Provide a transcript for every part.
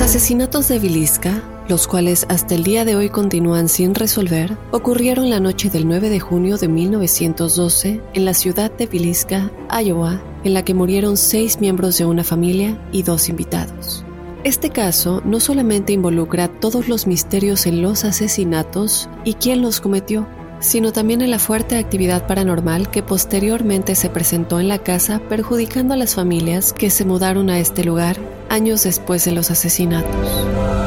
Los asesinatos de Vilisca, los cuales hasta el día de hoy continúan sin resolver, ocurrieron la noche del 9 de junio de 1912 en la ciudad de Vilisca, Iowa, en la que murieron seis miembros de una familia y dos invitados. Este caso no solamente involucra todos los misterios en los asesinatos y quién los cometió, sino también en la fuerte actividad paranormal que posteriormente se presentó en la casa perjudicando a las familias que se mudaron a este lugar años después de los asesinatos.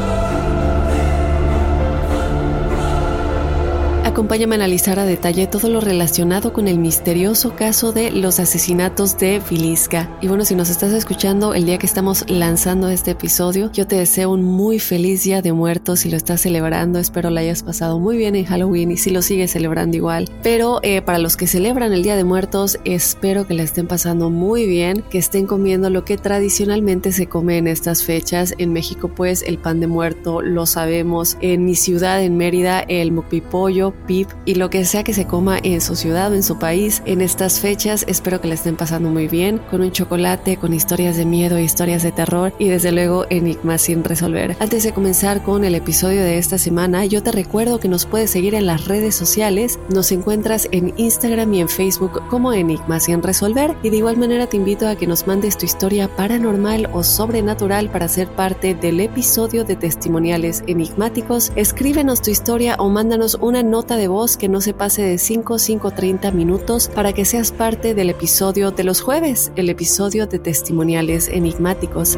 Acompáñame a analizar a detalle todo lo relacionado con el misterioso caso de los asesinatos de Vilisca. Y bueno, si nos estás escuchando el día que estamos lanzando este episodio, yo te deseo un muy feliz día de muertos si lo estás celebrando. Espero lo hayas pasado muy bien en Halloween y si lo sigues celebrando igual. Pero eh, para los que celebran el Día de Muertos, espero que la estén pasando muy bien, que estén comiendo lo que tradicionalmente se come en estas fechas. En México, pues el pan de muerto, lo sabemos. En mi ciudad, en Mérida, el mopipollo pip y lo que sea que se coma en su ciudad o en su país en estas fechas. Espero que la estén pasando muy bien con un chocolate, con historias de miedo, historias de terror y desde luego enigmas sin resolver. Antes de comenzar con el episodio de esta semana, yo te recuerdo que nos puedes seguir en las redes sociales. Nos encuentras en Instagram y en Facebook como Enigmas sin resolver y de igual manera te invito a que nos mandes tu historia paranormal o sobrenatural para ser parte del episodio de testimoniales enigmáticos. Escríbenos tu historia o mándanos una nota de voz que no se pase de 5 5 30 minutos para que seas parte del episodio de los jueves, el episodio de testimoniales enigmáticos.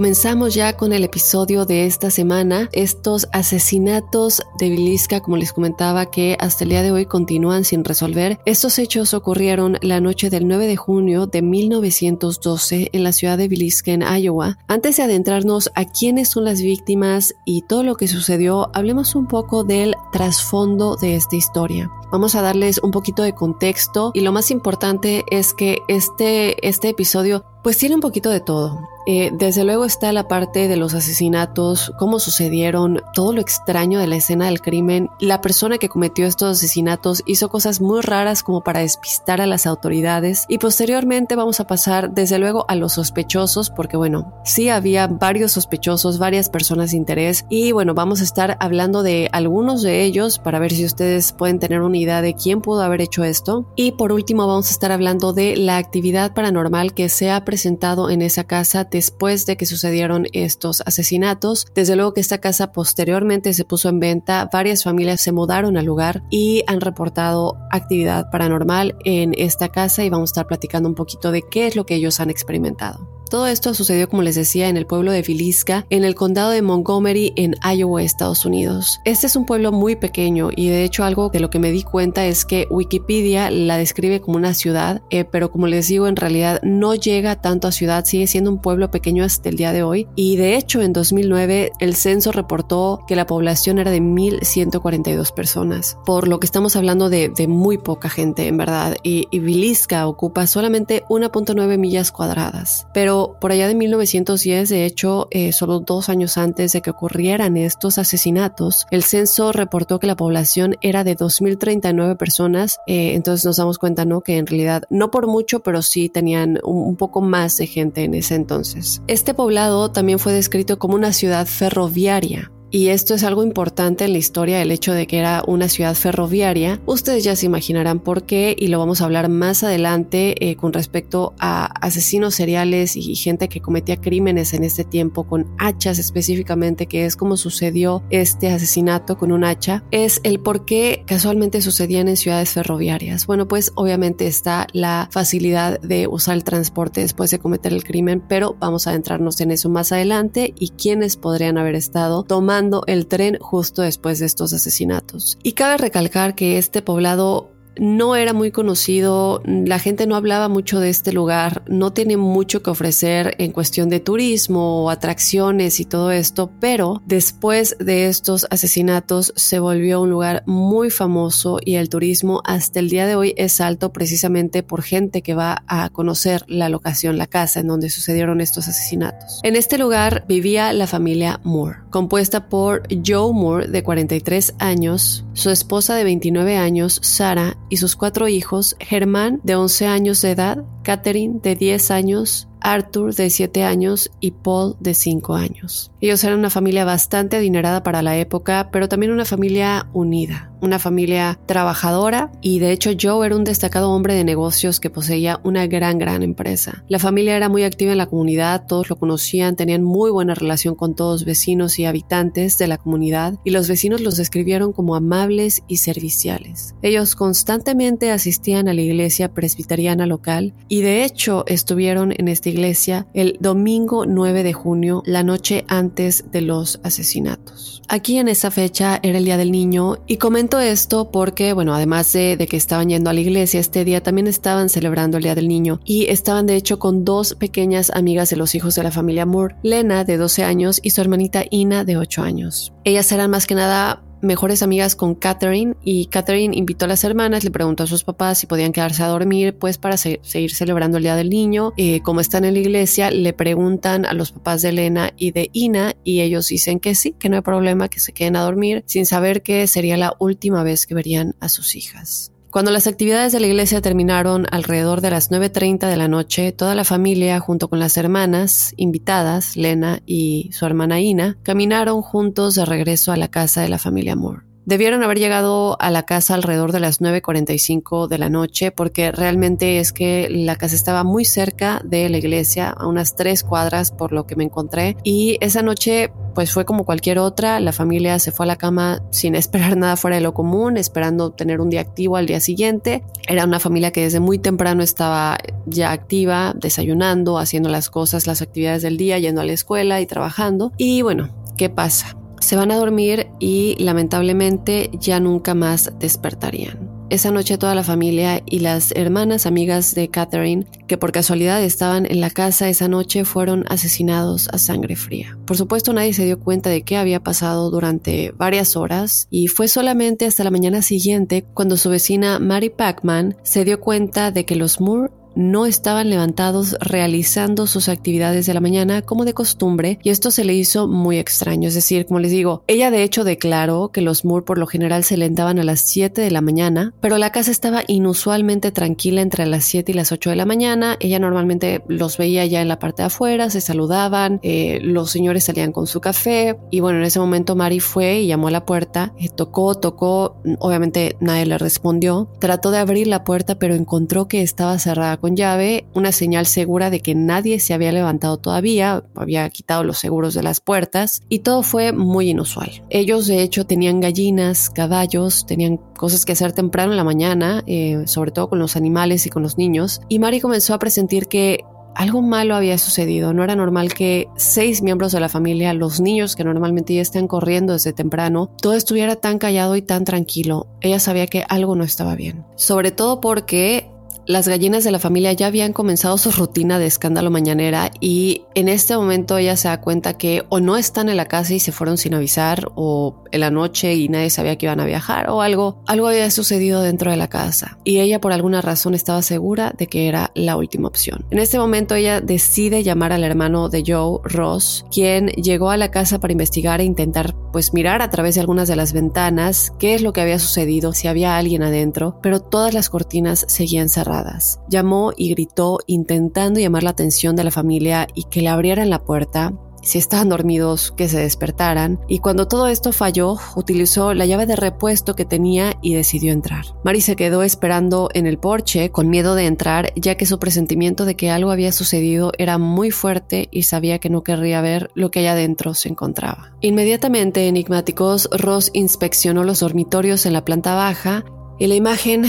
Comenzamos ya con el episodio de esta semana, estos asesinatos de Vilisca, como les comentaba, que hasta el día de hoy continúan sin resolver. Estos hechos ocurrieron la noche del 9 de junio de 1912 en la ciudad de Vilisca, en Iowa. Antes de adentrarnos a quiénes son las víctimas y todo lo que sucedió, hablemos un poco del trasfondo de esta historia. Vamos a darles un poquito de contexto y lo más importante es que este, este episodio pues tiene un poquito de todo. Eh, desde luego está la parte de los asesinatos, cómo sucedieron, todo lo extraño de la escena del crimen. La persona que cometió estos asesinatos hizo cosas muy raras como para despistar a las autoridades y posteriormente vamos a pasar desde luego a los sospechosos porque bueno, sí había varios sospechosos, varias personas de interés y bueno, vamos a estar hablando de algunos de ellos para ver si ustedes pueden tener una de quién pudo haber hecho esto y por último vamos a estar hablando de la actividad paranormal que se ha presentado en esa casa después de que sucedieron estos asesinatos. Desde luego que esta casa posteriormente se puso en venta, varias familias se mudaron al lugar y han reportado actividad paranormal en esta casa y vamos a estar platicando un poquito de qué es lo que ellos han experimentado. Todo esto sucedió, como les decía, en el pueblo de Villisca, en el condado de Montgomery, en Iowa, Estados Unidos. Este es un pueblo muy pequeño y de hecho algo de lo que me di cuenta es que Wikipedia la describe como una ciudad, eh, pero como les digo, en realidad no llega tanto a ciudad, sigue siendo un pueblo pequeño hasta el día de hoy. Y de hecho, en 2009 el censo reportó que la población era de 1.142 personas, por lo que estamos hablando de, muy poca gente, en verdad. Y, y Villisca ocupa solamente 1.9 millas cuadradas. Pero por allá de 1910, de hecho, eh, solo dos años antes de que ocurrieran estos asesinatos, el censo reportó que la población era de 2.039 personas, eh, entonces nos damos cuenta, ¿no? Que en realidad, no por mucho, pero sí tenían un poco más de gente en ese entonces. Este poblado también fue descrito como una ciudad ferroviaria, y esto es algo importante en la historia, el hecho de que era una ciudad ferroviaria. Ustedes ya se imaginarán por qué y lo vamos a hablar más adelante eh, con respecto a asesinos seriales y gente que cometía crímenes en este tiempo con hachas específicamente, que es como sucedió este asesinato con un hacha, es el por qué casualmente sucedían en ciudades ferroviarias. Bueno, pues obviamente está la facilidad de usar el transporte después de cometer el crimen, pero vamos a adentrarnos en eso más adelante y quiénes podrían haber estado tomando el tren justo después de estos asesinatos. Y cabe recalcar que este poblado no era muy conocido, la gente no hablaba mucho de este lugar, no tiene mucho que ofrecer en cuestión de turismo o atracciones y todo esto, pero después de estos asesinatos se volvió un lugar muy famoso y el turismo hasta el día de hoy es alto precisamente por gente que va a conocer la locación, la casa en donde sucedieron estos asesinatos. En este lugar vivía la familia Moore, compuesta por Joe Moore de 43 años, su esposa de 29 años, Sarah, y sus cuatro hijos, Germán, de 11 años de edad, Catherine, de 10 años, Arthur de 7 años y Paul de 5 años. Ellos eran una familia bastante adinerada para la época, pero también una familia unida una familia trabajadora y de hecho Joe era un destacado hombre de negocios que poseía una gran, gran empresa. La familia era muy activa en la comunidad, todos lo conocían, tenían muy buena relación con todos vecinos y habitantes de la comunidad y los vecinos los describieron como amables y serviciales. Ellos constantemente asistían a la iglesia presbiteriana local y de hecho estuvieron en iglesia el domingo 9 de junio, la noche antes de los asesinatos. Aquí en esa fecha era el Día del Niño y comenzó esto porque, bueno, además de, de, que estaban yendo a la iglesia este día, también estaban celebrando el Día del Niño y estaban de hecho con dos pequeñas amigas de los hijos de la familia Moore, Lena de 12 años y su hermanita Ina de 8 años. Ellas eran más que nada mejores amigas con Catherine y Catherine invitó a las hermanas, le preguntó a sus papás si podían quedarse a dormir, pues para seguir celebrando el Día del Niño. Eh, como están en la iglesia, le preguntan a los papás de Elena y de Ina y ellos dicen que sí, que no hay problema, que se queden a dormir, sin saber que sería la última vez que verían a sus hijas. Cuando las actividades de la iglesia terminaron alrededor de las 9.30 de la noche, toda la familia, junto con las hermanas invitadas, Lena y su hermana Ina, caminaron juntos de regreso a la casa de la familia Moore. Debieron haber llegado a la casa alrededor de las 9.45 de la noche porque realmente es que la casa estaba muy cerca de la iglesia, a unas tres cuadras por lo que me encontré. Y esa noche pues fue como cualquier otra, la familia se fue a la cama sin esperar nada fuera de lo común, esperando tener un día activo al día siguiente. Era una familia que desde muy temprano estaba ya activa, desayunando, haciendo las cosas, las actividades del día, yendo a la escuela y trabajando. Y bueno, ¿qué pasa? Se van a dormir y lamentablemente ya nunca más despertarían. Esa noche toda la familia y las hermanas amigas de Catherine, que por casualidad estaban en la casa esa noche, fueron asesinados a sangre fría. Por supuesto nadie se dio cuenta de qué había pasado durante varias horas y fue solamente hasta la mañana siguiente cuando su vecina Mary Packman se dio cuenta de que los Moore no estaban levantados realizando sus actividades de la mañana como de costumbre y esto se le hizo muy extraño. Es decir, como les digo, ella de hecho declaró que los Moore por lo general se levantaban a las 7 de la mañana, pero la casa estaba inusualmente tranquila entre las 7 y las 8 de la mañana. Ella normalmente los veía ya en la parte de afuera, se saludaban, eh, los señores salían con su café y bueno, en ese momento Mari fue y llamó a la puerta, eh, tocó, tocó, obviamente nadie le respondió, trató de abrir la puerta pero encontró que estaba cerrada con llave, una señal segura de que nadie se había levantado todavía, había quitado los seguros de las puertas y todo fue muy inusual. Ellos de hecho tenían gallinas, caballos, tenían cosas que hacer temprano en la mañana, eh, sobre todo con los animales y con los niños, y Mari comenzó a presentir que algo malo había sucedido. No era normal que seis miembros de la familia, los niños que normalmente ya están corriendo desde temprano, todo estuviera tan callado y tan tranquilo. Ella sabía que algo no estaba bien. Sobre todo porque las gallinas de la familia ya habían comenzado su rutina de escándalo mañanera y en este momento ella se da cuenta que o no están en la casa y se fueron sin avisar o en la noche y nadie sabía que iban a viajar o algo, algo había sucedido dentro de la casa y ella por alguna razón estaba segura de que era la última opción. En este momento ella decide llamar al hermano de Joe, Ross, quien llegó a la casa para investigar e intentar pues mirar a través de algunas de las ventanas qué es lo que había sucedido, si había alguien adentro, pero todas las cortinas seguían cerradas Llamó y gritó intentando llamar la atención de la familia y que le abrieran la puerta, si estaban dormidos, que se despertaran, y cuando todo esto falló, utilizó la llave de repuesto que tenía y decidió entrar. Mary se quedó esperando en el porche con miedo de entrar, ya que su presentimiento de que algo había sucedido era muy fuerte y sabía que no querría ver lo que allá adentro se encontraba. Inmediatamente, enigmáticos, Ross inspeccionó los dormitorios en la planta baja y la imagen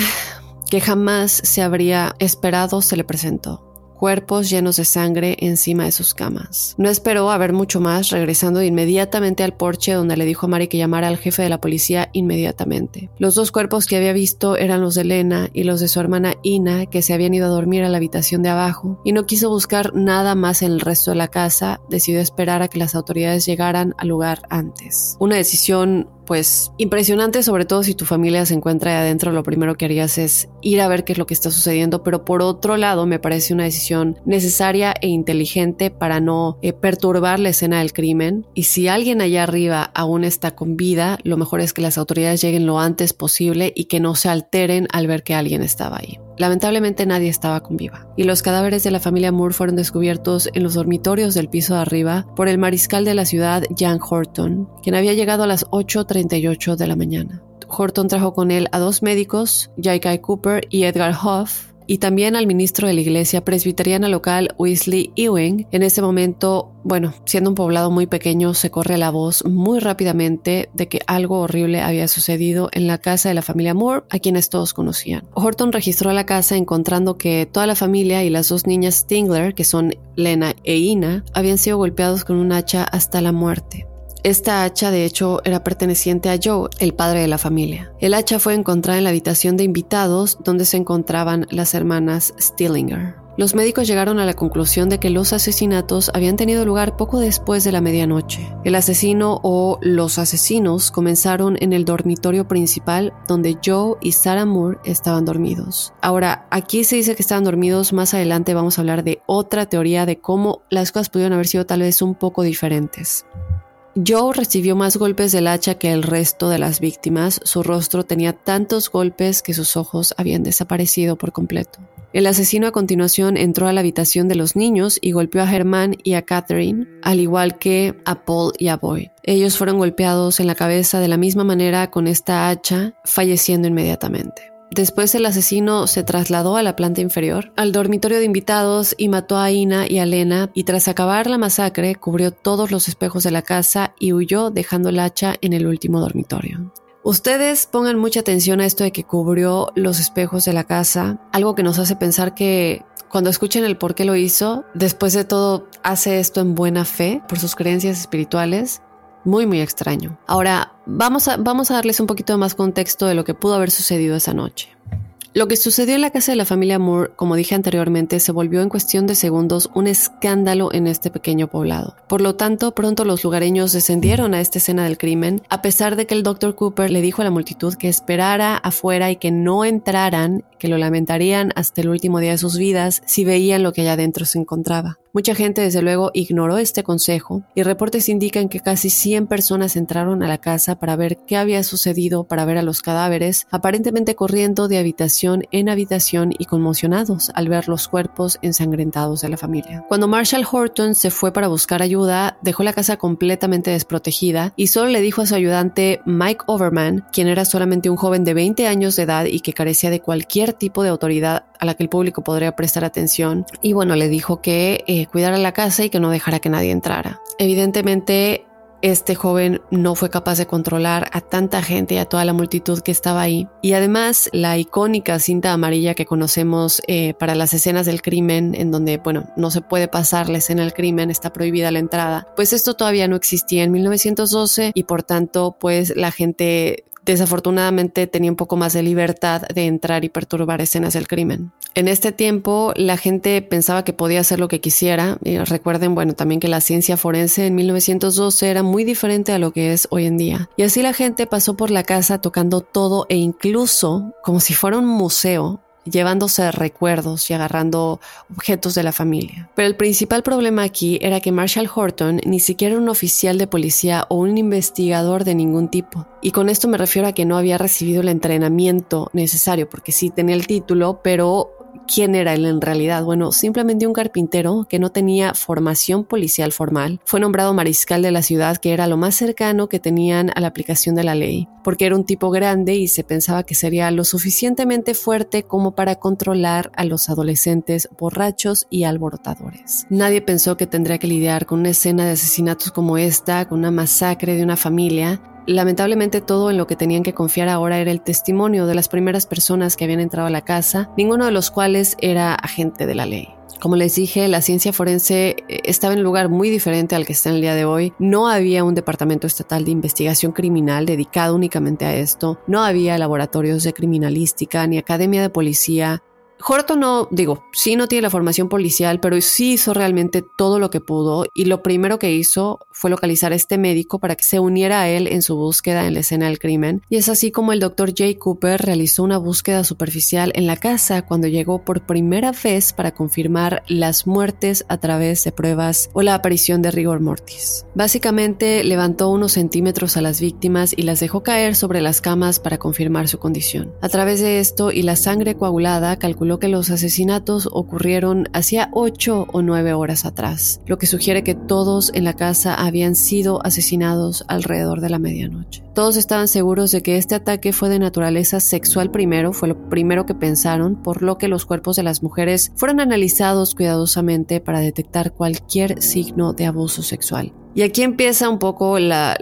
que jamás se habría esperado se le presentó cuerpos llenos de sangre encima de sus camas. No esperó a ver mucho más, regresando inmediatamente al porche donde le dijo a Mari que llamara al jefe de la policía inmediatamente. Los dos cuerpos que había visto eran los de Lena y los de su hermana Ina, que se habían ido a dormir a la habitación de abajo, y no quiso buscar nada más en el resto de la casa, decidió esperar a que las autoridades llegaran al lugar antes. Una decisión pues impresionante, sobre todo si tu familia se encuentra ahí adentro, lo primero que harías es ir a ver qué es lo que está sucediendo, pero por otro lado me parece una decisión necesaria e inteligente para no eh, perturbar la escena del crimen y si alguien allá arriba aún está con vida, lo mejor es que las autoridades lleguen lo antes posible y que no se alteren al ver que alguien estaba ahí. Lamentablemente nadie estaba con viva, y los cadáveres de la familia Moore fueron descubiertos en los dormitorios del piso de arriba por el mariscal de la ciudad, Jan Horton, quien había llegado a las 8.38 de la mañana. Horton trajo con él a dos médicos, J.K. Cooper y Edgar Hoff, y también al ministro de la iglesia presbiteriana local Wesley Ewing. En ese momento, bueno, siendo un poblado muy pequeño, se corre la voz muy rápidamente de que algo horrible había sucedido en la casa de la familia Moore, a quienes todos conocían. Horton registró la casa encontrando que toda la familia y las dos niñas Stingler, que son Lena e Ina, habían sido golpeados con un hacha hasta la muerte. Esta hacha de hecho era perteneciente a Joe, el padre de la familia. El hacha fue encontrada en la habitación de invitados donde se encontraban las hermanas Stillinger. Los médicos llegaron a la conclusión de que los asesinatos habían tenido lugar poco después de la medianoche. El asesino o los asesinos comenzaron en el dormitorio principal donde Joe y Sarah Moore estaban dormidos. Ahora, aquí se dice que estaban dormidos, más adelante vamos a hablar de otra teoría de cómo las cosas pudieron haber sido tal vez un poco diferentes. Joe recibió más golpes del hacha que el resto de las víctimas. Su rostro tenía tantos golpes que sus ojos habían desaparecido por completo. El asesino a continuación entró a la habitación de los niños y golpeó a Germán y a Catherine, al igual que a Paul y a Boyd. Ellos fueron golpeados en la cabeza de la misma manera con esta hacha, falleciendo inmediatamente. Después el asesino se trasladó a la planta inferior, al dormitorio de invitados y mató a Ina y a Lena y tras acabar la masacre cubrió todos los espejos de la casa y huyó dejando el hacha en el último dormitorio. Ustedes pongan mucha atención a esto de que cubrió los espejos de la casa, algo que nos hace pensar que cuando escuchen el por qué lo hizo, después de todo hace esto en buena fe por sus creencias espirituales muy, muy extraño. Ahora, vamos a, vamos a darles un poquito más contexto de lo que pudo haber sucedido esa noche. Lo que sucedió en la casa de la familia Moore, como dije anteriormente, se volvió en cuestión de segundos un escándalo en este pequeño poblado. Por lo tanto, pronto los lugareños descendieron a esta escena del crimen, a pesar de que el Dr. Cooper le dijo a la multitud que esperara afuera y que no entraran, que lo lamentarían hasta el último día de sus vidas si veían lo que allá adentro se encontraba. Mucha gente desde luego ignoró este consejo y reportes indican que casi 100 personas entraron a la casa para ver qué había sucedido, para ver a los cadáveres, aparentemente corriendo de habitación en habitación y conmocionados al ver los cuerpos ensangrentados de la familia. Cuando Marshall Horton se fue para buscar ayuda, dejó la casa completamente desprotegida y solo le dijo a su ayudante Mike Overman, quien era solamente un joven de 20 años de edad y que carecía de cualquier tipo de autoridad a la que el público podría prestar atención, y bueno, le dijo que eh, cuidara la casa y que no dejara que nadie entrara. Evidentemente, este joven no fue capaz de controlar a tanta gente y a toda la multitud que estaba ahí. Y además, la icónica cinta amarilla que conocemos eh, para las escenas del crimen, en donde, bueno, no se puede pasar la escena del crimen, está prohibida la entrada, pues esto todavía no existía en 1912 y por tanto, pues la gente desafortunadamente tenía un poco más de libertad de entrar y perturbar escenas del crimen. En este tiempo la gente pensaba que podía hacer lo que quisiera. Y recuerden, bueno, también que la ciencia forense en 1912 era muy diferente a lo que es hoy en día. Y así la gente pasó por la casa tocando todo e incluso como si fuera un museo llevándose recuerdos y agarrando objetos de la familia. Pero el principal problema aquí era que Marshall Horton ni siquiera era un oficial de policía o un investigador de ningún tipo. Y con esto me refiero a que no había recibido el entrenamiento necesario, porque sí tenía el título, pero ¿Quién era él en realidad? Bueno, simplemente un carpintero que no tenía formación policial formal. Fue nombrado mariscal de la ciudad, que era lo más cercano que tenían a la aplicación de la ley, porque era un tipo grande y se pensaba que sería lo suficientemente fuerte como para controlar a los adolescentes borrachos y alborotadores. Nadie pensó que tendría que lidiar con una escena de asesinatos como esta, con una masacre de una familia, Lamentablemente todo en lo que tenían que confiar ahora era el testimonio de las primeras personas que habían entrado a la casa, ninguno de los cuales era agente de la ley. Como les dije, la ciencia forense eh, estaba en un lugar muy diferente al que está en el día de hoy. No había un departamento estatal de investigación criminal dedicado únicamente a esto. No había laboratorios de criminalística ni academia de policía. Horton no, digo, sí no tiene la formación policial, pero sí hizo realmente todo lo que pudo y lo primero que hizo fue localizar a este médico para que se uniera a él en su búsqueda en la escena del crimen. Y es así como el doctor Jay Cooper realizó una búsqueda superficial en la casa cuando llegó por primera vez para confirmar las muertes a través de pruebas o la aparición de rigor mortis. Básicamente levantó unos centímetros a las víctimas y las dejó caer sobre las camas para confirmar su condición. A través de esto y la sangre coagulada calculó que los asesinatos ocurrieron hacía ocho o nueve horas atrás, lo que sugiere que todos en la casa habían sido asesinados alrededor de la medianoche. Todos estaban seguros de que este ataque fue de naturaleza sexual primero, fue lo primero que pensaron, por lo que los cuerpos de las mujeres fueron analizados cuidadosamente para detectar cualquier signo de abuso sexual. Y aquí empieza un poco la,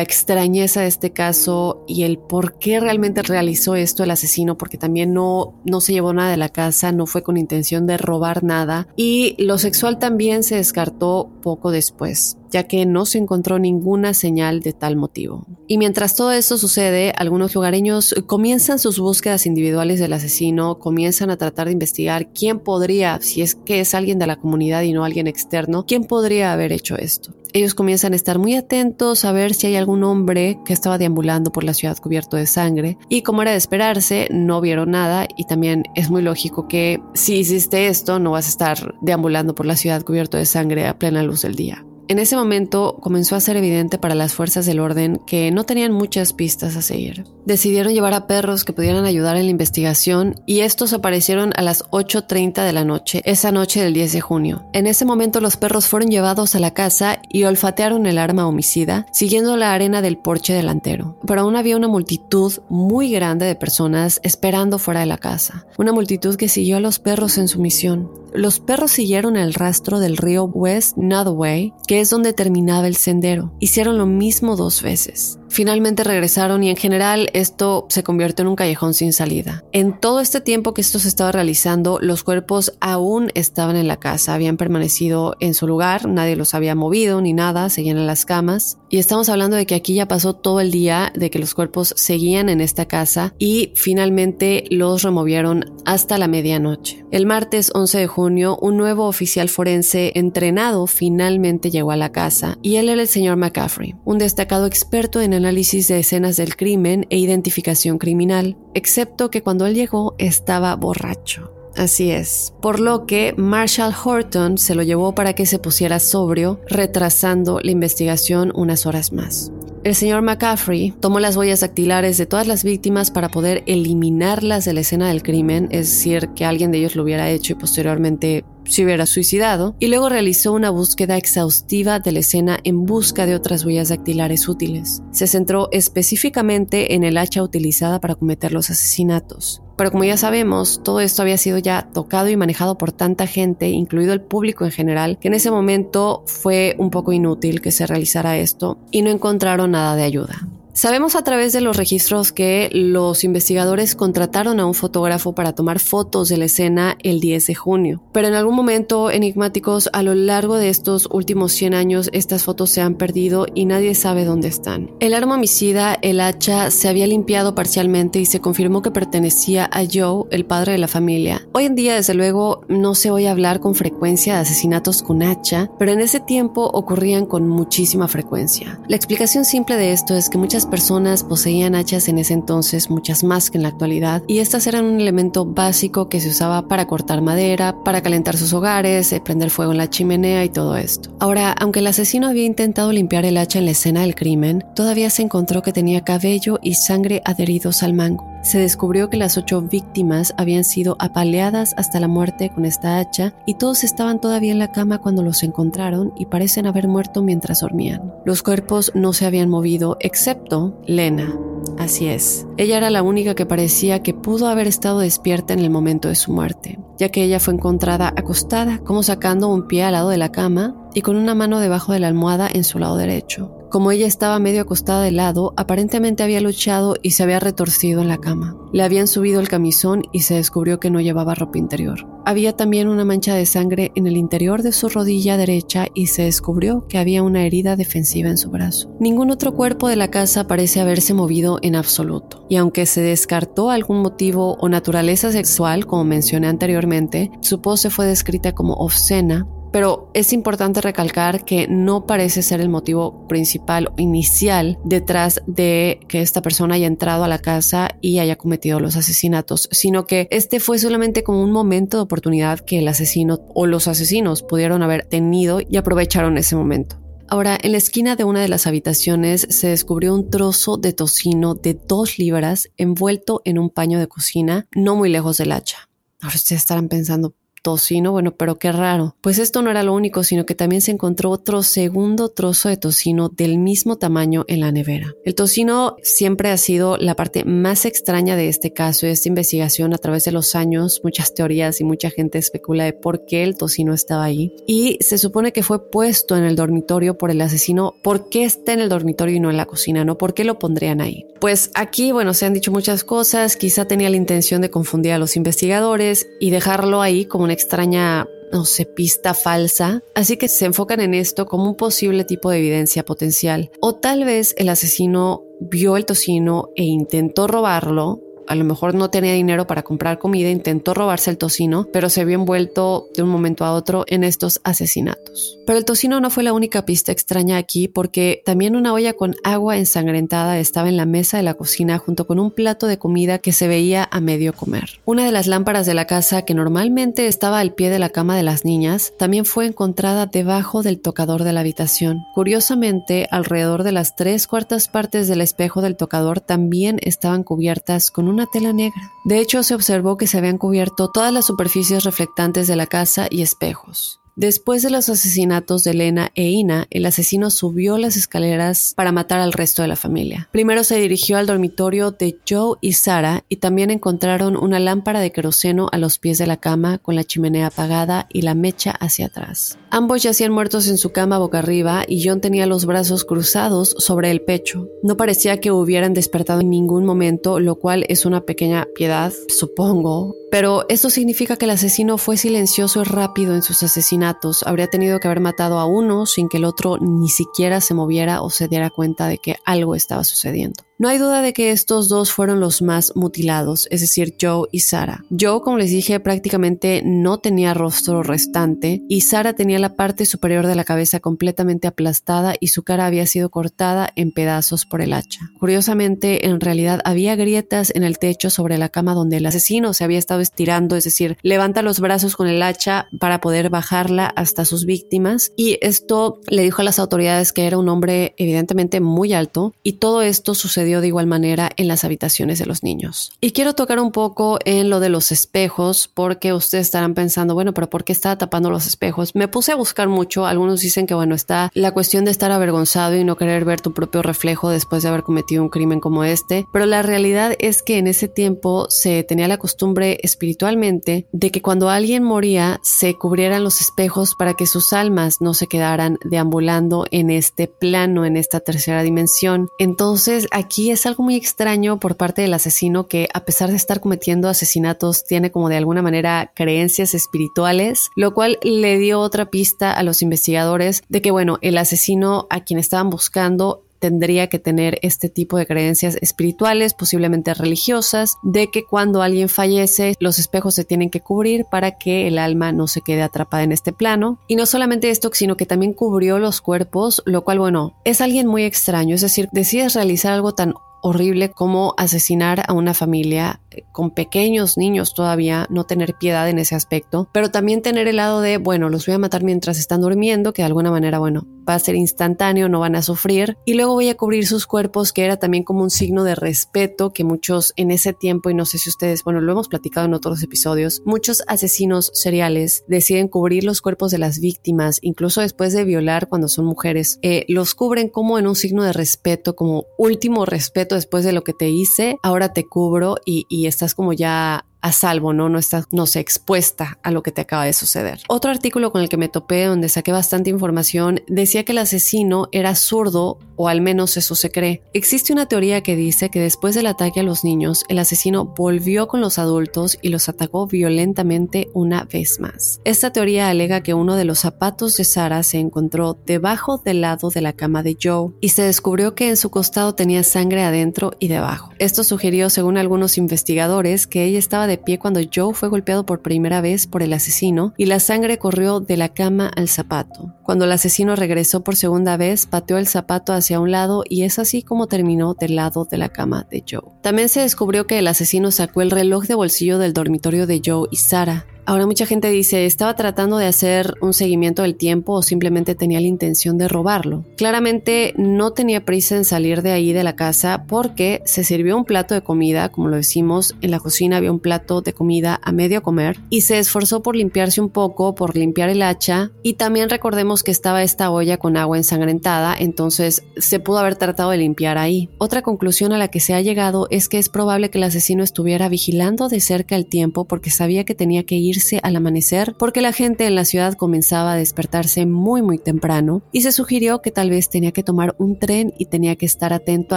extrañeza de este caso y el por qué realmente realizó esto el asesino, porque también no, no se llevó nada de la casa, no fue con intención de robar nada y lo sexual también se descartó poco después ya que no se encontró ninguna señal de tal motivo. Y mientras todo esto sucede, algunos lugareños comienzan sus búsquedas individuales del asesino, comienzan a tratar de investigar quién podría, si es que es alguien de la comunidad y no alguien externo, quién podría haber hecho esto. Ellos comienzan a estar muy atentos a ver si hay algún hombre que estaba deambulando por la ciudad cubierto de sangre y como era de esperarse, no vieron nada y también es muy lógico que si hiciste esto no vas a estar deambulando por la ciudad cubierto de sangre a plena luz del día. En ese momento comenzó a ser evidente para las fuerzas del orden que no tenían muchas pistas a seguir. Decidieron llevar a perros que pudieran ayudar en la investigación y estos aparecieron a las 8.30 de la noche, esa noche del 10 de junio. En ese momento los perros fueron llevados a la casa y olfatearon el arma homicida, siguiendo la arena del porche delantero. Pero aún había una multitud muy grande de personas esperando fuera de la casa, una multitud que siguió a los perros en su misión. Los perros siguieron el rastro del río West Nodaway, que es donde terminaba el sendero. Hicieron lo mismo dos veces. Finalmente regresaron y en general esto se convirtió en un callejón sin salida. En todo este tiempo que esto se estaba realizando, los cuerpos aún estaban en la casa, habían permanecido en su lugar, nadie los había movido ni nada, seguían en las camas. Y estamos hablando de que aquí ya pasó todo el día, de que los cuerpos seguían en esta casa y finalmente los removieron hasta la medianoche. El martes 11 de junio, un nuevo oficial forense entrenado finalmente llegó a la casa y él era el señor McCaffrey, un destacado experto en análisis de escenas del crimen e identificación criminal, excepto que cuando él llegó estaba borracho. Así es, por lo que Marshall Horton se lo llevó para que se pusiera sobrio, retrasando la investigación unas horas más. El señor McCaffrey tomó las huellas dactilares de todas las víctimas para poder eliminarlas de la escena del crimen, es decir, que alguien de ellos lo hubiera hecho y posteriormente se hubiera suicidado, y luego realizó una búsqueda exhaustiva de la escena en busca de otras huellas dactilares útiles. Se centró específicamente en el hacha utilizada para cometer los asesinatos. Pero como ya sabemos, todo esto había sido ya tocado y manejado por tanta gente, incluido el público en general, que en ese momento fue un poco inútil que se realizara esto y no encontraron nada de ayuda. Sabemos a través de los registros que los investigadores contrataron a un fotógrafo para tomar fotos de la escena el 10 de junio, pero en algún momento enigmáticos a lo largo de estos últimos 100 años estas fotos se han perdido y nadie sabe dónde están. El arma homicida, el hacha, se había limpiado parcialmente y se confirmó que pertenecía a Joe, el padre de la familia. Hoy en día, desde luego, no se oye hablar con frecuencia de asesinatos con hacha, pero en ese tiempo ocurrían con muchísima frecuencia. La explicación simple de esto es que muchas personas poseían hachas en ese entonces, muchas más que en la actualidad, y estas eran un elemento básico que se usaba para cortar madera, para calentar sus hogares, eh, prender fuego en la chimenea y todo esto. Ahora, aunque el asesino había intentado limpiar el hacha en la escena del crimen, todavía se encontró que tenía cabello y sangre adheridos al mango. Se descubrió que las ocho víctimas habían sido apaleadas hasta la muerte con esta hacha y todos estaban todavía en la cama cuando los encontraron y parecen haber muerto mientras dormían. Los cuerpos no se habían movido excepto Lena. Así es, ella era la única que parecía que pudo haber estado despierta en el momento de su muerte, ya que ella fue encontrada acostada, como sacando un pie al lado de la cama y con una mano debajo de la almohada en su lado derecho. Como ella estaba medio acostada de lado, aparentemente había luchado y se había retorcido en la cama. Le habían subido el camisón y se descubrió que no llevaba ropa interior. Había también una mancha de sangre en el interior de su rodilla derecha y se descubrió que había una herida defensiva en su brazo. Ningún otro cuerpo de la casa parece haberse movido en absoluto. Y aunque se descartó algún motivo o naturaleza sexual, como mencioné anteriormente, su pose fue descrita como obscena pero es importante recalcar que no parece ser el motivo principal o inicial detrás de que esta persona haya entrado a la casa y haya cometido los asesinatos, sino que este fue solamente como un momento de oportunidad que el asesino o los asesinos pudieron haber tenido y aprovecharon ese momento. Ahora, en la esquina de una de las habitaciones se descubrió un trozo de tocino de dos libras envuelto en un paño de cocina no muy lejos del hacha. Ahora ustedes estarán pensando, tocino, bueno, pero qué raro. Pues esto no era lo único, sino que también se encontró otro segundo trozo de tocino del mismo tamaño en la nevera. El tocino siempre ha sido la parte más extraña de este caso, de esta investigación a través de los años, muchas teorías y mucha gente especula de por qué el tocino estaba ahí. Y se supone que fue puesto en el dormitorio por el asesino. ¿Por qué está en el dormitorio y no en la cocina? ¿No? ¿Por qué lo pondrían ahí? Pues aquí, bueno, se han dicho muchas cosas. Quizá tenía la intención de confundir a los investigadores y dejarlo ahí como una extraña no sé, pista falsa, así que se enfocan en esto como un posible tipo de evidencia potencial. O tal vez el asesino vio el tocino e intentó robarlo, a lo mejor no tenía dinero para comprar comida, intentó robarse el tocino, pero se vio envuelto de un momento a otro en estos asesinatos. Pero el tocino no fue la única pista extraña aquí porque también una olla con agua ensangrentada estaba en la mesa de la cocina junto con un plato de comida que se veía a medio comer. Una de las lámparas de la casa que normalmente estaba al pie de la cama de las niñas también fue encontrada debajo del tocador de la habitación. Curiosamente, alrededor de las tres cuartas partes del espejo del tocador también estaban cubiertas con una tela negra. De hecho, se observó que se habían cubierto todas las superficies reflectantes de la casa y espejos. Después de los asesinatos de Elena e Ina, el asesino subió las escaleras para matar al resto de la familia. Primero se dirigió al dormitorio de Joe y Sara y también encontraron una lámpara de queroseno a los pies de la cama con la chimenea apagada y la mecha hacia atrás. Ambos yacían muertos en su cama boca arriba y John tenía los brazos cruzados sobre el pecho. No parecía que hubieran despertado en ningún momento, lo cual es una pequeña piedad, supongo, pero esto significa que el asesino fue silencioso y rápido en sus asesinatos. Habría tenido que haber matado a uno sin que el otro ni siquiera se moviera o se diera cuenta de que algo estaba sucediendo. No hay duda de que estos dos fueron los más mutilados, es decir, Joe y Sara. Joe, como les dije, prácticamente no tenía rostro restante y Sara tenía la parte superior de la cabeza completamente aplastada y su cara había sido cortada en pedazos por el hacha. Curiosamente, en realidad había grietas en el techo sobre la cama donde el asesino se había estado estirando, es decir, levanta los brazos con el hacha para poder bajarla hasta sus víctimas y esto le dijo a las autoridades que era un hombre evidentemente muy alto y todo esto sucedió de igual manera en las habitaciones de los niños. Y quiero tocar un poco en lo de los espejos, porque ustedes estarán pensando, bueno, pero ¿por qué está tapando los espejos? Me puse a buscar mucho, algunos dicen que, bueno, está la cuestión de estar avergonzado y no querer ver tu propio reflejo después de haber cometido un crimen como este, pero la realidad es que en ese tiempo se tenía la costumbre espiritualmente de que cuando alguien moría se cubrieran los espejos para que sus almas no se quedaran deambulando en este plano, en esta tercera dimensión. Entonces aquí y es algo muy extraño por parte del asesino que a pesar de estar cometiendo asesinatos tiene como de alguna manera creencias espirituales, lo cual le dio otra pista a los investigadores de que bueno, el asesino a quien estaban buscando tendría que tener este tipo de creencias espirituales, posiblemente religiosas, de que cuando alguien fallece los espejos se tienen que cubrir para que el alma no se quede atrapada en este plano. Y no solamente esto, sino que también cubrió los cuerpos, lo cual, bueno, es alguien muy extraño, es decir, decides realizar algo tan horrible como asesinar a una familia eh, con pequeños niños todavía, no tener piedad en ese aspecto, pero también tener el lado de, bueno, los voy a matar mientras están durmiendo, que de alguna manera, bueno, va a ser instantáneo, no van a sufrir, y luego voy a cubrir sus cuerpos, que era también como un signo de respeto que muchos en ese tiempo, y no sé si ustedes, bueno, lo hemos platicado en otros episodios, muchos asesinos seriales deciden cubrir los cuerpos de las víctimas, incluso después de violar cuando son mujeres, eh, los cubren como en un signo de respeto, como último respeto después de lo que te hice, ahora te cubro y, estás como ya a salvo, ¿no? No estás, no expuesta a lo que te acaba de suceder. Otro artículo con el que me topé, donde saqué bastante información, decía que el asesino era zurdo, o al menos eso se cree. Existe una teoría que dice que después del ataque a los niños, el asesino volvió con los adultos y los atacó violentamente una vez más. Esta teoría alega que uno de los zapatos de Sara se encontró debajo del lado de la cama de Joe y se descubrió que en su costado tenía sangre adentro y debajo. Esto sugirió, según algunos investigadores, que ella estaba de pie cuando Joe fue golpeado por primera vez por el asesino y la sangre corrió de la cama al zapato. Cuando el asesino regresó por segunda vez, pateó el zapato hacia un lado y es así como terminó del lado de la cama de Joe. También se descubrió que el asesino sacó el reloj de bolsillo del dormitorio de Joe y Sara, Ahora mucha gente dice, ¿estaba tratando de hacer un seguimiento del tiempo o simplemente tenía la intención de robarlo? Claramente no tenía prisa en salir de ahí de la casa porque se sirvió un plato de comida, como lo decimos, en la cocina había un plato de comida a medio comer y se esforzó por limpiarse un poco, por limpiar el hacha y también recordemos que estaba esta olla con agua ensangrentada, entonces se pudo haber tratado de limpiar ahí. Otra conclusión a la que se ha llegado es que es probable que el asesino estuviera vigilando de cerca el tiempo porque sabía que tenía que ir al amanecer porque la gente en la ciudad comenzaba a despertarse muy muy temprano y se sugirió que tal vez tenía que tomar un tren y tenía que estar atento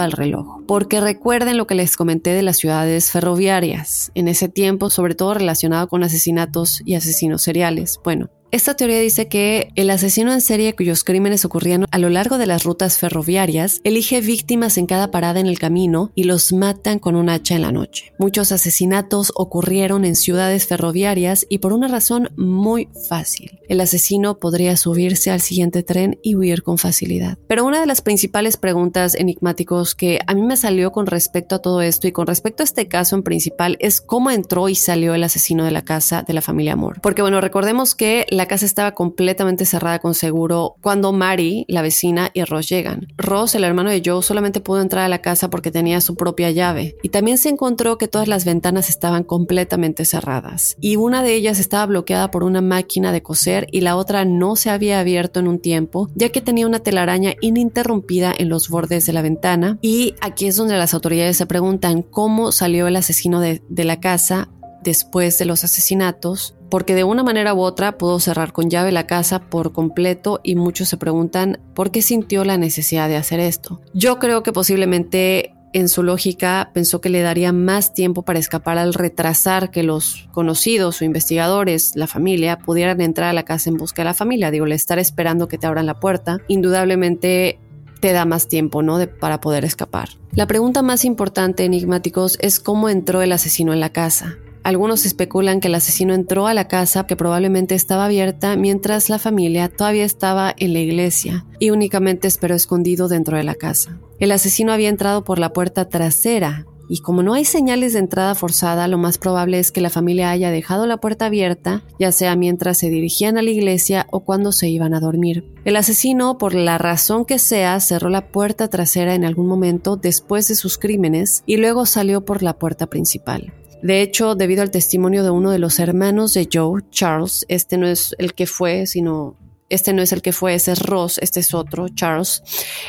al reloj. Porque recuerden lo que les comenté de las ciudades ferroviarias en ese tiempo, sobre todo relacionado con asesinatos y asesinos seriales. Bueno, Esta teoría dice que el asesino en serie cuyos crímenes ocurrían a lo largo de las rutas ferroviarias elige víctimas en cada parada en el camino y los matan con un hacha en la noche. Muchos asesinatos ocurrieron en ciudades ferroviarias y por una razón muy fácil. El asesino podría subirse al siguiente tren y huir con facilidad. Pero una de las principales preguntas enigmáticos que a mí me salió con respecto a todo esto y con respecto a este caso en principal es cómo entró y salió el asesino de la casa de la familia Moore. Porque bueno, recordemos que la casa estaba completamente cerrada con seguro cuando Mary, la vecina, y Ross llegan. Ross, el hermano de Joe, solamente pudo entrar a la casa porque tenía su propia llave. Y también se encontró que todas las ventanas estaban completamente cerradas. Y una de ellas estaba bloqueada por una máquina de coser y la otra no se había abierto en un tiempo, ya que tenía una telaraña ininterrumpida en los bordes de la ventana. Y aquí es donde las autoridades se preguntan cómo salió el asesino de, de la casa después de los asesinatos, porque de una manera u otra pudo cerrar con llave la casa por completo y muchos se preguntan por qué sintió la necesidad de hacer esto. Yo creo que posiblemente en su lógica pensó que le daría más tiempo para escapar al retrasar que los conocidos o investigadores, la familia, pudieran entrar a la casa en busca de la familia. Digo, le estar esperando que te abran la puerta, indudablemente te da más tiempo, ¿no? Para poder escapar. La pregunta más importante, enigmáticos, es cómo entró el asesino en la casa. Algunos especulan que el asesino entró a la casa que probablemente estaba abierta mientras la familia todavía estaba en la iglesia y únicamente esperó escondido dentro de la casa. El asesino había entrado por la puerta trasera y como no hay señales de entrada forzada, lo más probable es que la familia haya dejado la puerta abierta, ya sea mientras se dirigían a la iglesia o cuando se iban a dormir. El asesino, por la razón que sea, cerró la puerta trasera en algún momento después de sus crímenes y luego salió por la puerta principal. De hecho, debido al testimonio de uno de los hermanos de Joe, Charles, este no es el que fue, sino este no es el que fue, ese es Ross, este es otro, Charles.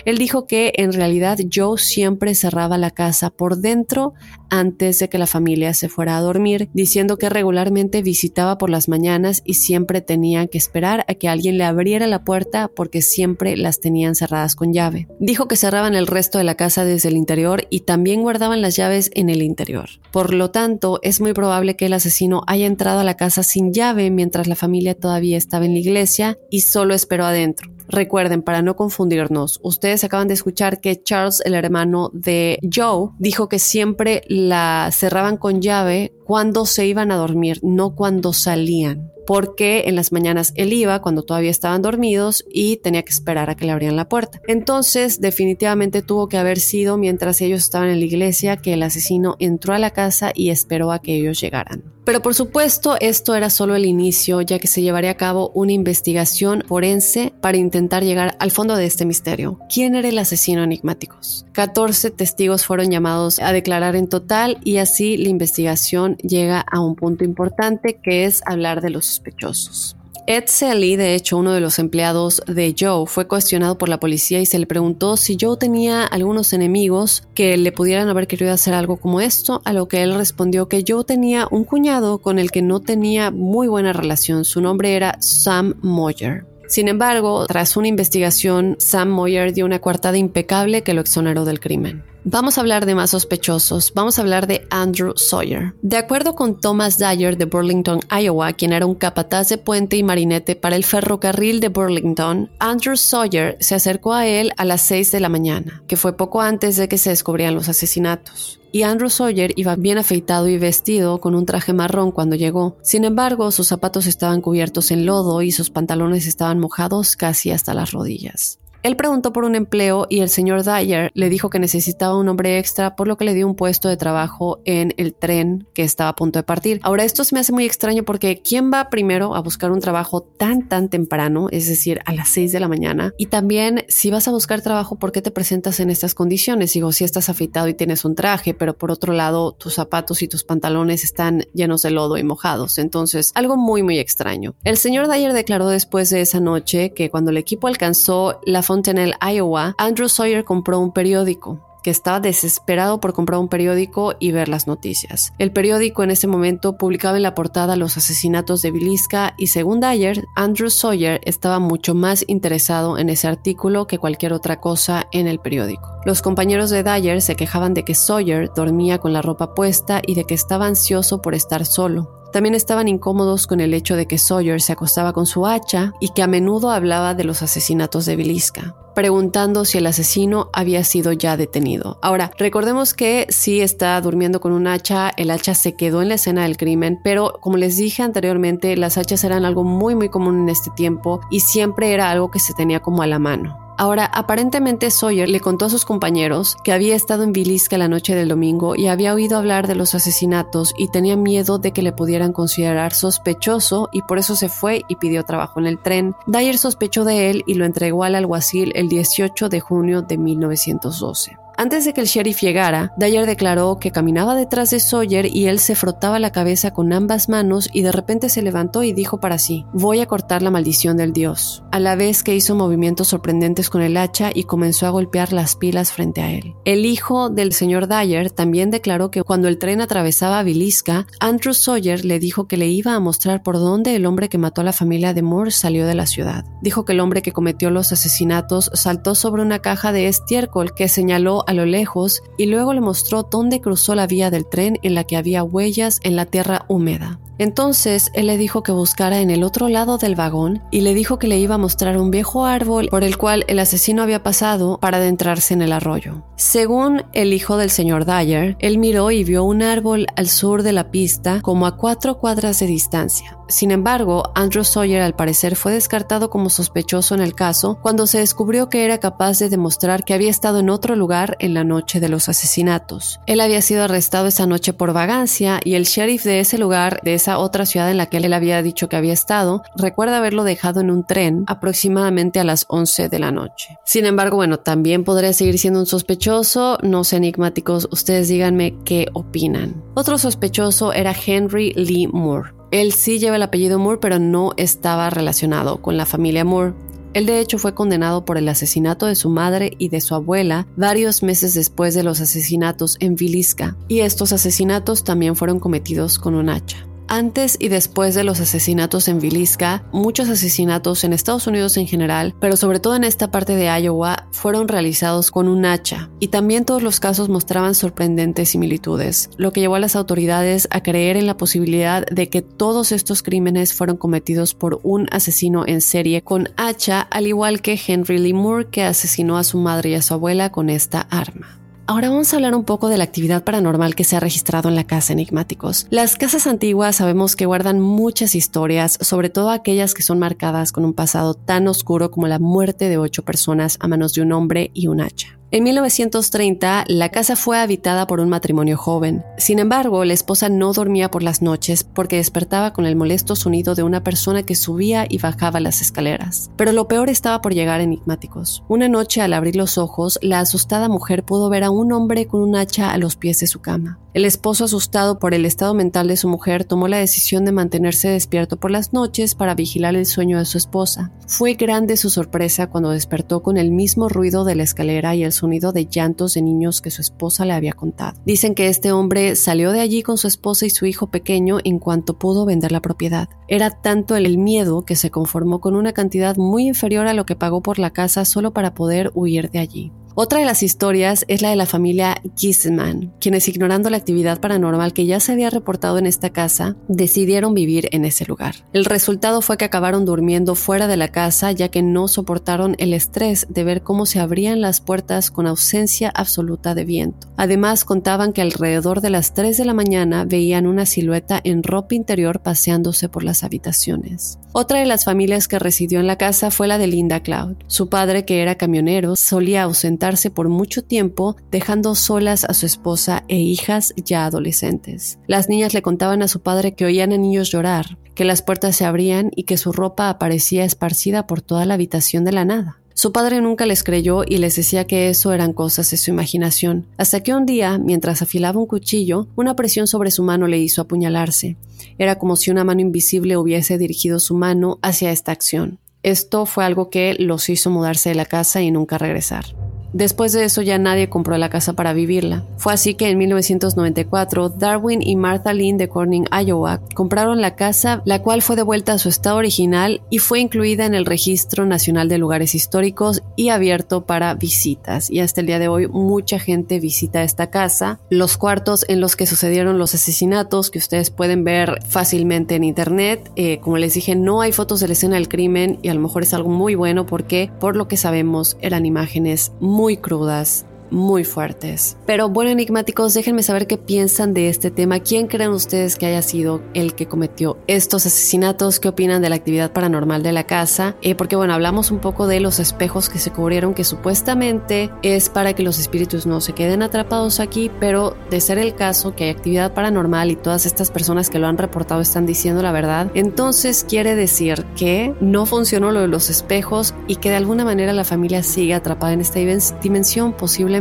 Él dijo que en realidad Joe siempre cerraba la casa por dentro antes de que la familia se fuera a dormir, diciendo que regularmente visitaba por las mañanas y siempre tenía que esperar a que alguien le abriera la puerta porque siempre las tenían cerradas con llave. Dijo que cerraban el resto de la casa desde el interior y también guardaban las llaves en el interior. Por lo tanto, es muy probable que el asesino haya entrado a la casa sin llave mientras la familia todavía estaba en la iglesia y solo esperó adentro. Recuerden, para no confundirnos, ustedes acaban de escuchar que Charles, el hermano de Joe, dijo que siempre la cerraban con llave cuando se iban a dormir, no cuando salían porque en las mañanas él iba cuando todavía estaban dormidos y tenía que esperar a que le abrieran la puerta. Entonces, definitivamente tuvo que haber sido mientras ellos estaban en la iglesia que el asesino entró a la casa y esperó a que ellos llegaran. Pero por supuesto, esto era solo el inicio, ya que se llevaría a cabo una investigación forense para intentar llegar al fondo de este misterio. ¿Quién era el asesino enigmáticos? 14 testigos fueron llamados a declarar en total y así la investigación llega a un punto importante que es hablar de los sospechosos. Ed Selly, de hecho uno de los empleados de Joe, fue cuestionado por la policía y se le preguntó si Joe tenía algunos enemigos que le pudieran haber querido hacer algo como esto, a lo que él respondió que Joe tenía un cuñado con el que no tenía muy buena relación. Su nombre era Sam Moyer. Sin embargo, tras una investigación, Sam Moyer dio una coartada impecable que lo exoneró del crimen. Vamos a hablar de más sospechosos. Vamos a hablar de Andrew Sawyer. De acuerdo con Thomas Dyer de Burlington, Iowa, quien era un capataz de puente y marinete para el ferrocarril de Burlington, Andrew Sawyer se acercó a él a las 6 de la mañana, que fue poco antes de que se descubrieran los asesinatos y Andrew Sawyer iba bien afeitado y vestido con un traje marrón cuando llegó. Sin embargo, sus zapatos estaban cubiertos en lodo y sus pantalones estaban mojados casi hasta las rodillas. Él preguntó por un empleo y el señor Dyer le dijo que necesitaba un hombre extra, por lo que le dio un puesto de trabajo en el tren que estaba a punto de partir. Ahora, esto se me hace muy extraño porque ¿quién va primero a buscar un trabajo tan, tan temprano, es decir, a las 6 de la mañana? Y también, si vas a buscar trabajo, ¿por qué te presentas en estas condiciones? Digo, si estás afeitado y tienes un traje, pero por otro lado, tus zapatos y tus pantalones están llenos de lodo y mojados. Entonces, algo muy, muy extraño. El señor Dyer declaró después de esa noche que cuando el equipo alcanzó la Fontenelle, Iowa, Andrew Sawyer compró un periódico que estaba desesperado por comprar un periódico y ver las noticias. El periódico en ese momento publicaba en la portada los asesinatos de Biliska y según Dyer, Andrew Sawyer estaba mucho más interesado en ese artículo que cualquier otra cosa en el periódico. Los compañeros de Dyer se quejaban de que Sawyer dormía con la ropa puesta y de que estaba ansioso por estar solo. También estaban incómodos con el hecho de que Sawyer se acostaba con su hacha y que a menudo hablaba de los asesinatos de Villisca preguntando si el asesino había sido ya detenido. Ahora, recordemos que si está durmiendo con un hacha, el hacha se quedó en la escena del crimen, pero como les dije anteriormente, las hachas eran algo muy muy común en este tiempo y siempre era algo que se tenía como a la mano. Ahora, aparentemente Sawyer le contó a sus compañeros que había estado en Villisca la noche del domingo y había oído hablar de los asesinatos y tenía miedo de que le pudieran considerar sospechoso y por eso se fue y pidió trabajo en el tren. Dyer sospechó de él y lo entregó al alguacil el 18 de junio de 1912. Antes de que el sheriff llegara, Dyer declaró que caminaba detrás de Sawyer y él se frotaba la cabeza con ambas manos y de repente se levantó y dijo para sí, voy a cortar la maldición del dios, a la vez que hizo movimientos sorprendentes con el hacha y comenzó a golpear las pilas frente a él. El hijo del señor Dyer también declaró que cuando el tren atravesaba Villisca, Andrew Sawyer le dijo que le iba a mostrar por dónde el hombre que mató a la familia de Moore salió de la ciudad. Dijo que el hombre que cometió los asesinatos saltó sobre una caja de estiércol que señaló a lo lejos y luego le mostró dónde cruzó la vía del tren en la que había huellas en la tierra húmeda. Entonces él le dijo que buscara en el otro lado del vagón y le dijo que le iba a mostrar un viejo árbol por el cual el asesino había pasado para adentrarse en el arroyo. Según el hijo del señor Dyer, él miró y vio un árbol al sur de la pista como a cuatro cuadras de distancia. Sin embargo, Andrew Sawyer al parecer fue descartado como sospechoso en el caso cuando se descubrió que era capaz de demostrar que había estado en otro lugar en la noche de los asesinatos. Él había sido arrestado esa noche por vagancia y el sheriff de ese lugar, de esa otra ciudad en la que él había dicho que había estado, recuerda haberlo dejado en un tren aproximadamente a las 11 de la noche. Sin embargo, bueno, también podría seguir siendo un sospechoso, no sé enigmáticos, ustedes díganme qué opinan. Otro sospechoso era Henry Lee Moore. Él sí lleva el apellido Moore, pero no estaba relacionado con la familia Moore. Él de hecho fue condenado por el asesinato de su madre y de su abuela varios meses después de los asesinatos en Villisca, y estos asesinatos también fueron cometidos con un hacha. Antes y después de los asesinatos en Villisca, muchos asesinatos en Estados Unidos en general, pero sobre todo en esta parte de Iowa, fueron realizados con un hacha, y también todos los casos mostraban sorprendentes similitudes, lo que llevó a las autoridades a creer en la posibilidad de que todos estos crímenes fueron cometidos por un asesino en serie con hacha, al igual que Henry Lee Moore, que asesinó a su madre y a su abuela con esta arma. Ahora vamos a hablar un poco de la actividad paranormal que se ha registrado en la casa Enigmáticos. Las casas antiguas sabemos que guardan muchas historias, sobre todo aquellas que son marcadas con un pasado tan oscuro como la muerte de ocho personas a manos de un hombre y un hacha. En 1930, la casa fue habitada por un matrimonio joven. Sin embargo, la esposa no dormía por las noches porque despertaba con el molesto sonido de una persona que subía y bajaba las escaleras. Pero lo peor estaba por llegar enigmáticos. Una noche, al abrir los ojos, la asustada mujer pudo ver a un hombre con un hacha a los pies de su cama. El esposo, asustado por el estado mental de su mujer, tomó la decisión de mantenerse despierto por las noches para vigilar el sueño de su esposa. Fue grande su sorpresa cuando despertó con el mismo ruido de la escalera y el sonido de llantos de niños que su esposa le había contado. Dicen que este hombre salió de allí con su esposa y su hijo pequeño en cuanto pudo vender la propiedad. Era tanto el miedo que se conformó con una cantidad muy inferior a lo que pagó por la casa solo para poder huir de allí. Otra de las historias es la de la familia Gisman, quienes ignorando la actividad paranormal que ya se había reportado en esta casa, decidieron vivir en ese lugar. El resultado fue que acabaron durmiendo fuera de la casa ya que no soportaron el estrés de ver cómo se abrían las puertas con ausencia absoluta de viento. Además contaban que alrededor de las 3 de la mañana veían una silueta en ropa interior paseándose por las habitaciones. Otra de las familias que residió en la casa fue la de Linda Cloud. Su padre, que era camionero, solía ausentar por mucho tiempo, dejando solas a su esposa e hijas ya adolescentes. Las niñas le contaban a su padre que oían a niños llorar, que las puertas se abrían y que su ropa aparecía esparcida por toda la habitación de la nada. Su padre nunca les creyó y les decía que eso eran cosas de su imaginación, hasta que un día, mientras afilaba un cuchillo, una presión sobre su mano le hizo apuñalarse. Era como si una mano invisible hubiese dirigido su mano hacia esta acción. Esto fue algo que los hizo mudarse de la casa y nunca regresar. Después de eso ya nadie compró la casa para vivirla. Fue así que en 1994 Darwin y Martha Lynn de Corning, Iowa, compraron la casa, la cual fue devuelta a su estado original y fue incluida en el Registro Nacional de Lugares Históricos y abierto para visitas. Y hasta el día de hoy mucha gente visita esta casa. Los cuartos en los que sucedieron los asesinatos que ustedes pueden ver fácilmente en internet. Eh, como les dije, no hay fotos de la escena del crimen y a lo mejor es algo muy bueno porque por lo que sabemos eran imágenes muy crudas muy fuertes. Pero bueno, enigmáticos, déjenme saber qué piensan de este tema. ¿Quién creen ustedes que haya sido el que cometió estos asesinatos? ¿Qué opinan de la actividad paranormal de la casa? Eh, porque bueno, hablamos un poco de los espejos que se cubrieron, que supuestamente es para que los espíritus no se queden atrapados aquí, pero de ser el caso que hay actividad paranormal y todas estas personas que lo han reportado están diciendo la verdad, entonces quiere decir que no funcionó lo de los espejos y que de alguna manera la familia sigue atrapada en esta dimensión posible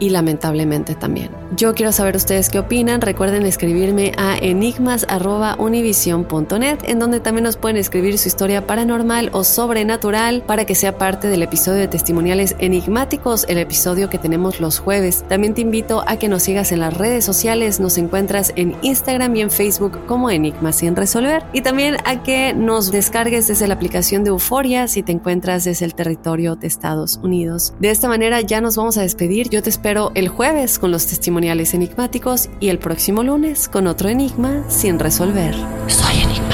y lamentablemente también. Yo quiero saber ustedes qué opinan. Recuerden escribirme a enigmas.univision.net, en donde también nos pueden escribir su historia paranormal o sobrenatural para que sea parte del episodio de testimoniales enigmáticos, el episodio que tenemos los jueves. También te invito a que nos sigas en las redes sociales. Nos encuentras en Instagram y en Facebook como Enigmas sin resolver. Y también a que nos descargues desde la aplicación de Euforia si te encuentras desde el territorio de Estados Unidos. De esta manera ya nos vamos a despedir yo te espero el jueves con los testimoniales enigmáticos y el próximo lunes con otro enigma sin resolver. Soy enigmático.